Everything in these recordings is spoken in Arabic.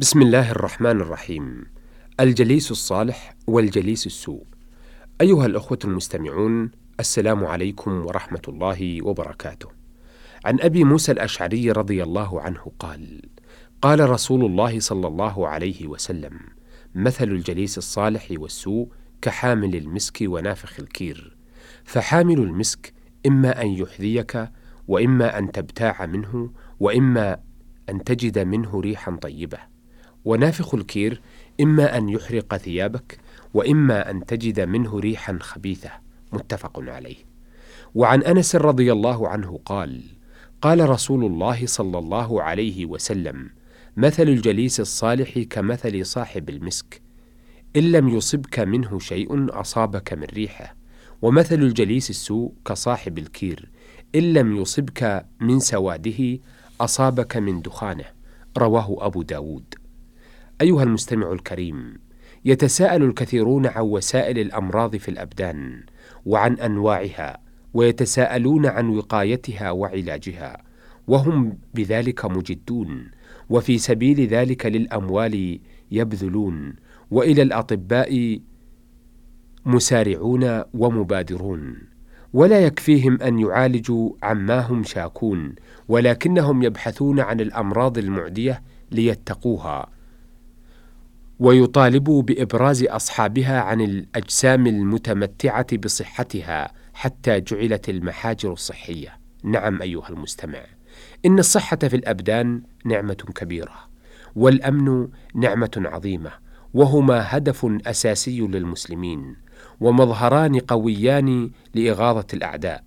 بسم الله الرحمن الرحيم. الجليس الصالح والجليس السوء. أيها الأخوة المستمعون السلام عليكم ورحمة الله وبركاته. عن أبي موسى الأشعري رضي الله عنه قال قال رسول الله صلى الله عليه وسلم مثل الجليس الصالح والسوء كحامل المسك ونافخ الكير. فحامل المسك إما أن يحذيك وإما أن تبتاع منه وإما أن تجد منه ريحا طيبة. ونافخ الكير إما أن يحرق ثيابك وإما أن تجد منه ريحا خبيثة. متفق عليه. وعن أنس رضي الله عنه قال قال رسول الله صلى الله عليه وسلم مثل الجليس الصالح كمثل صاحب المسك. إن لم يصبك منه شيء أصابك من ريحة. ومثل الجليس السوء كصاحب الكير إن لم يصبك من سواده أصابك من دخانه. رواه أبو داود. أيها المستمع الكريم، يتساءل الكثيرون عن وسائل الأمراض في الأبدان، وعن أنواعها، ويتساءلون عن وقايتها وعلاجها، وهم بذلك مجدون، وفي سبيل ذلك للأموال يبذلون، وإلى الأطباء مسارعون ومبادرون. ولا يكفيهم أن يعالجوا عما هم شاكون ولكنهم يبحثون عن الأمراض المعدية ليتقوها ويطالب بإبراز أصحابها عن الأجسام المتمتعة بصحتها حتى جعلت المحاجر الصحية. نعم أيها المستمع إن الصحة في الأبدان نعمة كبيرة والأمن نعمة عظيمة وهما هدف أساسي للمسلمين ومظهران قويان لإغاظة الأعداء.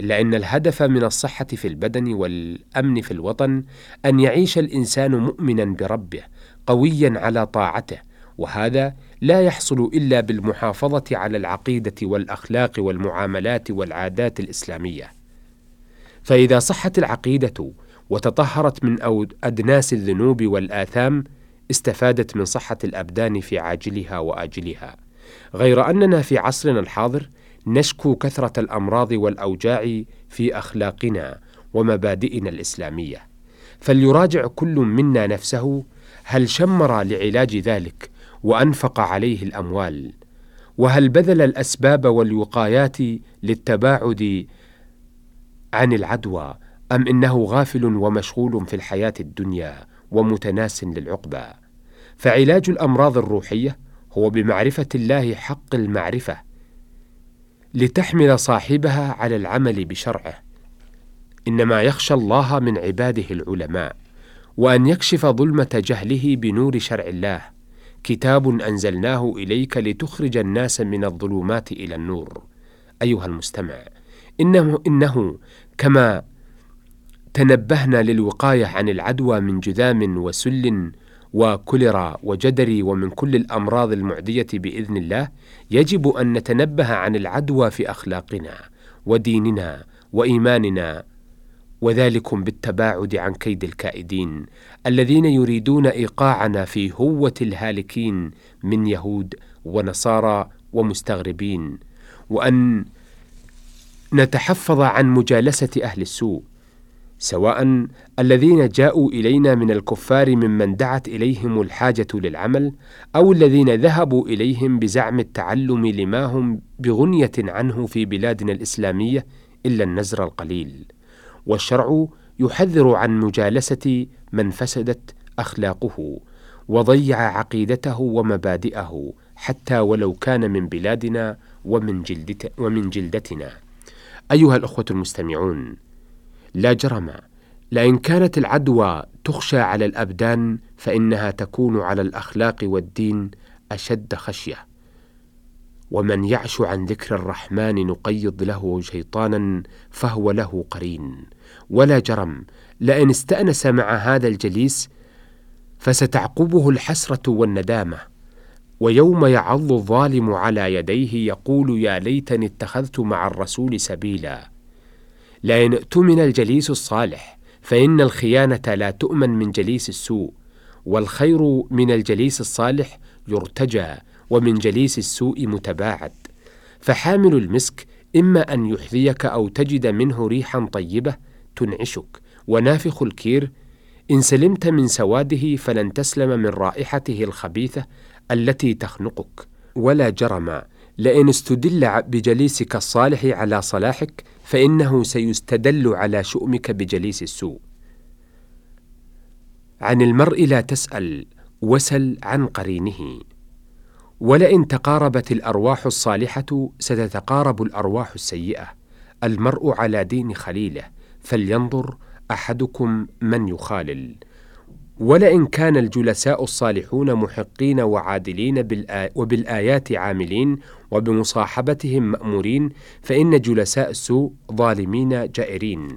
الا ان الهدف من الصحة في البدن والأمن في الوطن أن يعيش الإنسان مؤمنا بربه قويا على طاعته وهذا لا يحصل إلا بالمحافظة على العقيدة والأخلاق والمعاملات والعادات الإسلامية. فإذا صحت العقيدة وتطهرت من أدناس الذنوب والآثام استفادت من صحة الأبدان في عاجلها وآجلها. غير أننا في عصرنا الحاضر نشكو كثرة الأمراض والأوجاع في أخلاقنا ومبادئنا الإسلامية. فليراجع كل منا نفسه هل شمر لعلاج ذلك وأنفق عليه الأموال؟ وهل بذل الأسباب والوقايات للتباعد عن العدوى أم إنه غافل ومشغول في الحياة الدنيا ومتناس للعقبى؟ فعلاج الأمراض الروحية هو بمعرفة الله حق المعرفة لتحمل صاحبها على العمل بشرعه. إنما يخشى الله من عباده العلماء. وأن يكشف ظلمة جهله بنور شرع الله. كتاب أنزلناه إليك لتخرج الناس من الظلمات إلى النور. أيها المستمع إنه إنه كما تنبهنا للوقاية عن العدوى من جذام وسل وكوليرا وجدري ومن كل الأمراض المعدية بإذن الله يجب أن نتنبه عن العدوى في أخلاقنا وديننا وإيماننا وذلكم بالتباعد عن كيد الكائدين الذين يريدون إيقاعنا في هوة الهالكين من يهود ونصارى ومستغربين. وأن نتحفظ عن مجالسة أهل السوء سواء الذين جاءوا إلينا من الكفار ممن دعت إليهم الحاجة للعمل أو الذين ذهبوا إليهم بزعم التعلم لما هم بغنية عنه في بلادنا الإسلامية إلا النزر القليل. والشرع يحذر عن مجالسة من فسدت أخلاقه وضيع عقيدته ومبادئه حتى ولو كان من بلادنا ومن, جلدت ومن جلدتنا. أيها الأخوة المستمعون لا جرم. لئن كانت العدوى تخشى على الأبدان فإنها تكون على الأخلاق والدين أشد خشية. ومن يعش عن ذكر الرحمن نقيض له شيطانا فهو له قرين. ولا جرم لئن استأنس مع هذا الجليس فستعقبه الحسرة والندامة. ويوم يعض الظالم على يديه يقول يا ليتني اتخذت مع الرسول سبيلا. لئن اؤتمن الجليس الصالح فإن الخيانة لا تؤمن من جليس السوء والخير من الجليس الصالح يرتجى ومن جليس السوء متباعد. فحامل المسك إما أن يحذيك أو تجد منه ريحا طيبة تنعشك. ونافخ الكير إن سلمت من سواده فلن تسلم من رائحته الخبيثة التي تخنقك. ولا جرم لئن استدل بجليسك الصالح على صلاحك فإنه سيستدل على شؤمك بجليس السوء. عن المرء لا تسأل وسل عن قرينه. ولئن تقاربت الأرواح الصالحة ستتقارب الأرواح السيئة. المرء على دين خليله فلينظر أحدكم من يخالل. ولئن كان الجلساء الصالحون محقين وعادلين بالآ... وبالآيات عاملين وبمصاحبتهم مأمورين فإن جلساء السوء ظالمين جائرين.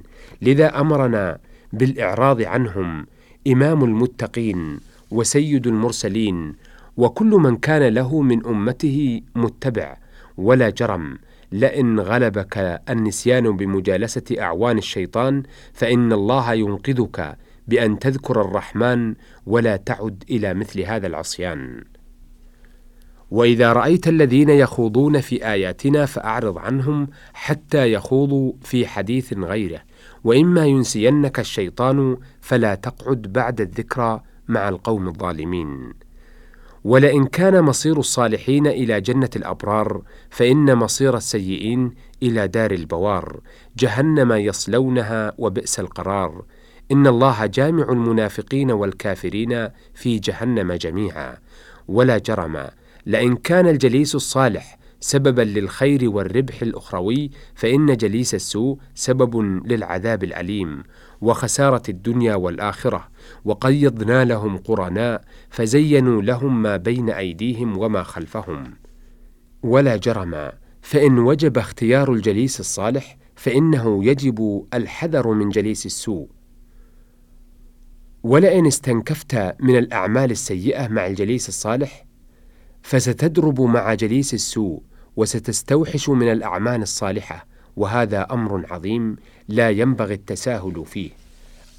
لذا أمرنا بالإعراض عنهم إمام المتقين وسيد المرسلين وكل من كان له من أمته متبع ولا جرم لئن غلبك النسيان بمجالسة أعوان الشيطان فإن الله ينقذك بأن تذكر الرحمن ولا تعد إلى مثل هذا العصيان. وإذا رأيت الذين يخوضون في آياتنا فأعرض عنهم حتى يخوضوا في حديث غيره، وإما ينسينك الشيطان فلا تقعد بعد الذكرى مع القوم الظالمين. ولئن كان مصير الصالحين إلى جنة الأبرار فإن مصير السيئين إلى دار البوار. جهنم يصلونها وبئس القرار. إن الله جامع المنافقين والكافرين في جهنم جميعا. ولا جرم. لئن كان الجليس الصالح سببا للخير والربح الأخروي فإن جليس السوء سبب للعذاب الأليم. وخسارة الدنيا والآخرة وقيضنا لهم قرناء فزينوا لهم ما بين أيديهم وما خلفهم. ولا جرم فإن وجب اختيار الجليس الصالح فإنه يجب الحذر من جليس السوء. ولئن استنكفت من الأعمال السيئة مع الجليس الصالح فستدرب مع جليس السوء وستستوحش من الأعمال الصالحة وهذا أمر عظيم لا ينبغي التساهل فيه.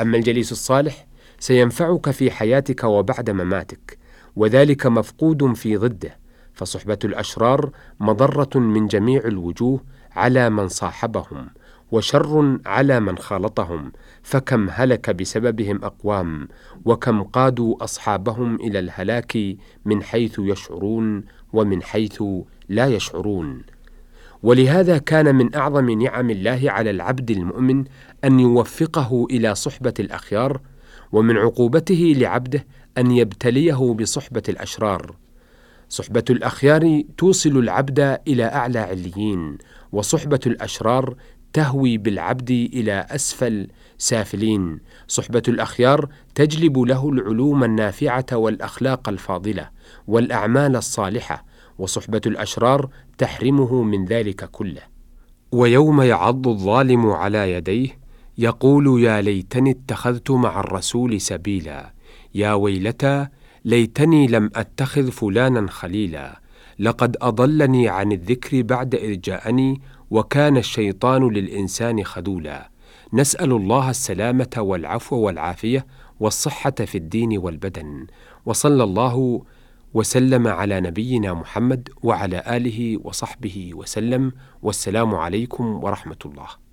أما الجليس الصالح سينفعك في حياتك وبعد مماتك وذلك مفقود في ضده فصحبة الأشرار مضرة من جميع الوجوه على من صاحبهم وشر على من خالطهم فكم هلك بسببهم أقوام وكم قادوا أصحابهم إلى الهلاك من حيث يشعرون ومن حيث لا يشعرون. ولهذا كان من أعظم نعم الله على العبد المؤمن أن يوفقه إلى صحبة الأخيار ومن عقوبته لعبده أن يبتليه بصحبة الأشرار. صحبة الأخيار توصل العبد إلى أعلى عليين وصحبة الأشرار تهوي بالعبد إلى أسفل سافلين. صحبة الأخيار تجلب له العلوم النافعة والأخلاق الفاضلة والأعمال الصالحة وصحبة الأشرار تحرمه من ذلك كله. ويوم يعض الظالم على يديه يقول يا ليتني اتخذت مع الرسول سبيلا. يا ويلتى ليتني لم أتخذ فلانا خليلا. لقد أضلني عن الذكر بعد إذ جاءني وكان الشيطان للإنسان خذولا. نسأل الله السلامة والعفو والعافية والصحة في الدين والبدن. وصلى الله وسلم على نبينا محمد وعلى آله وصحبه وسلم والسلام عليكم ورحمة الله.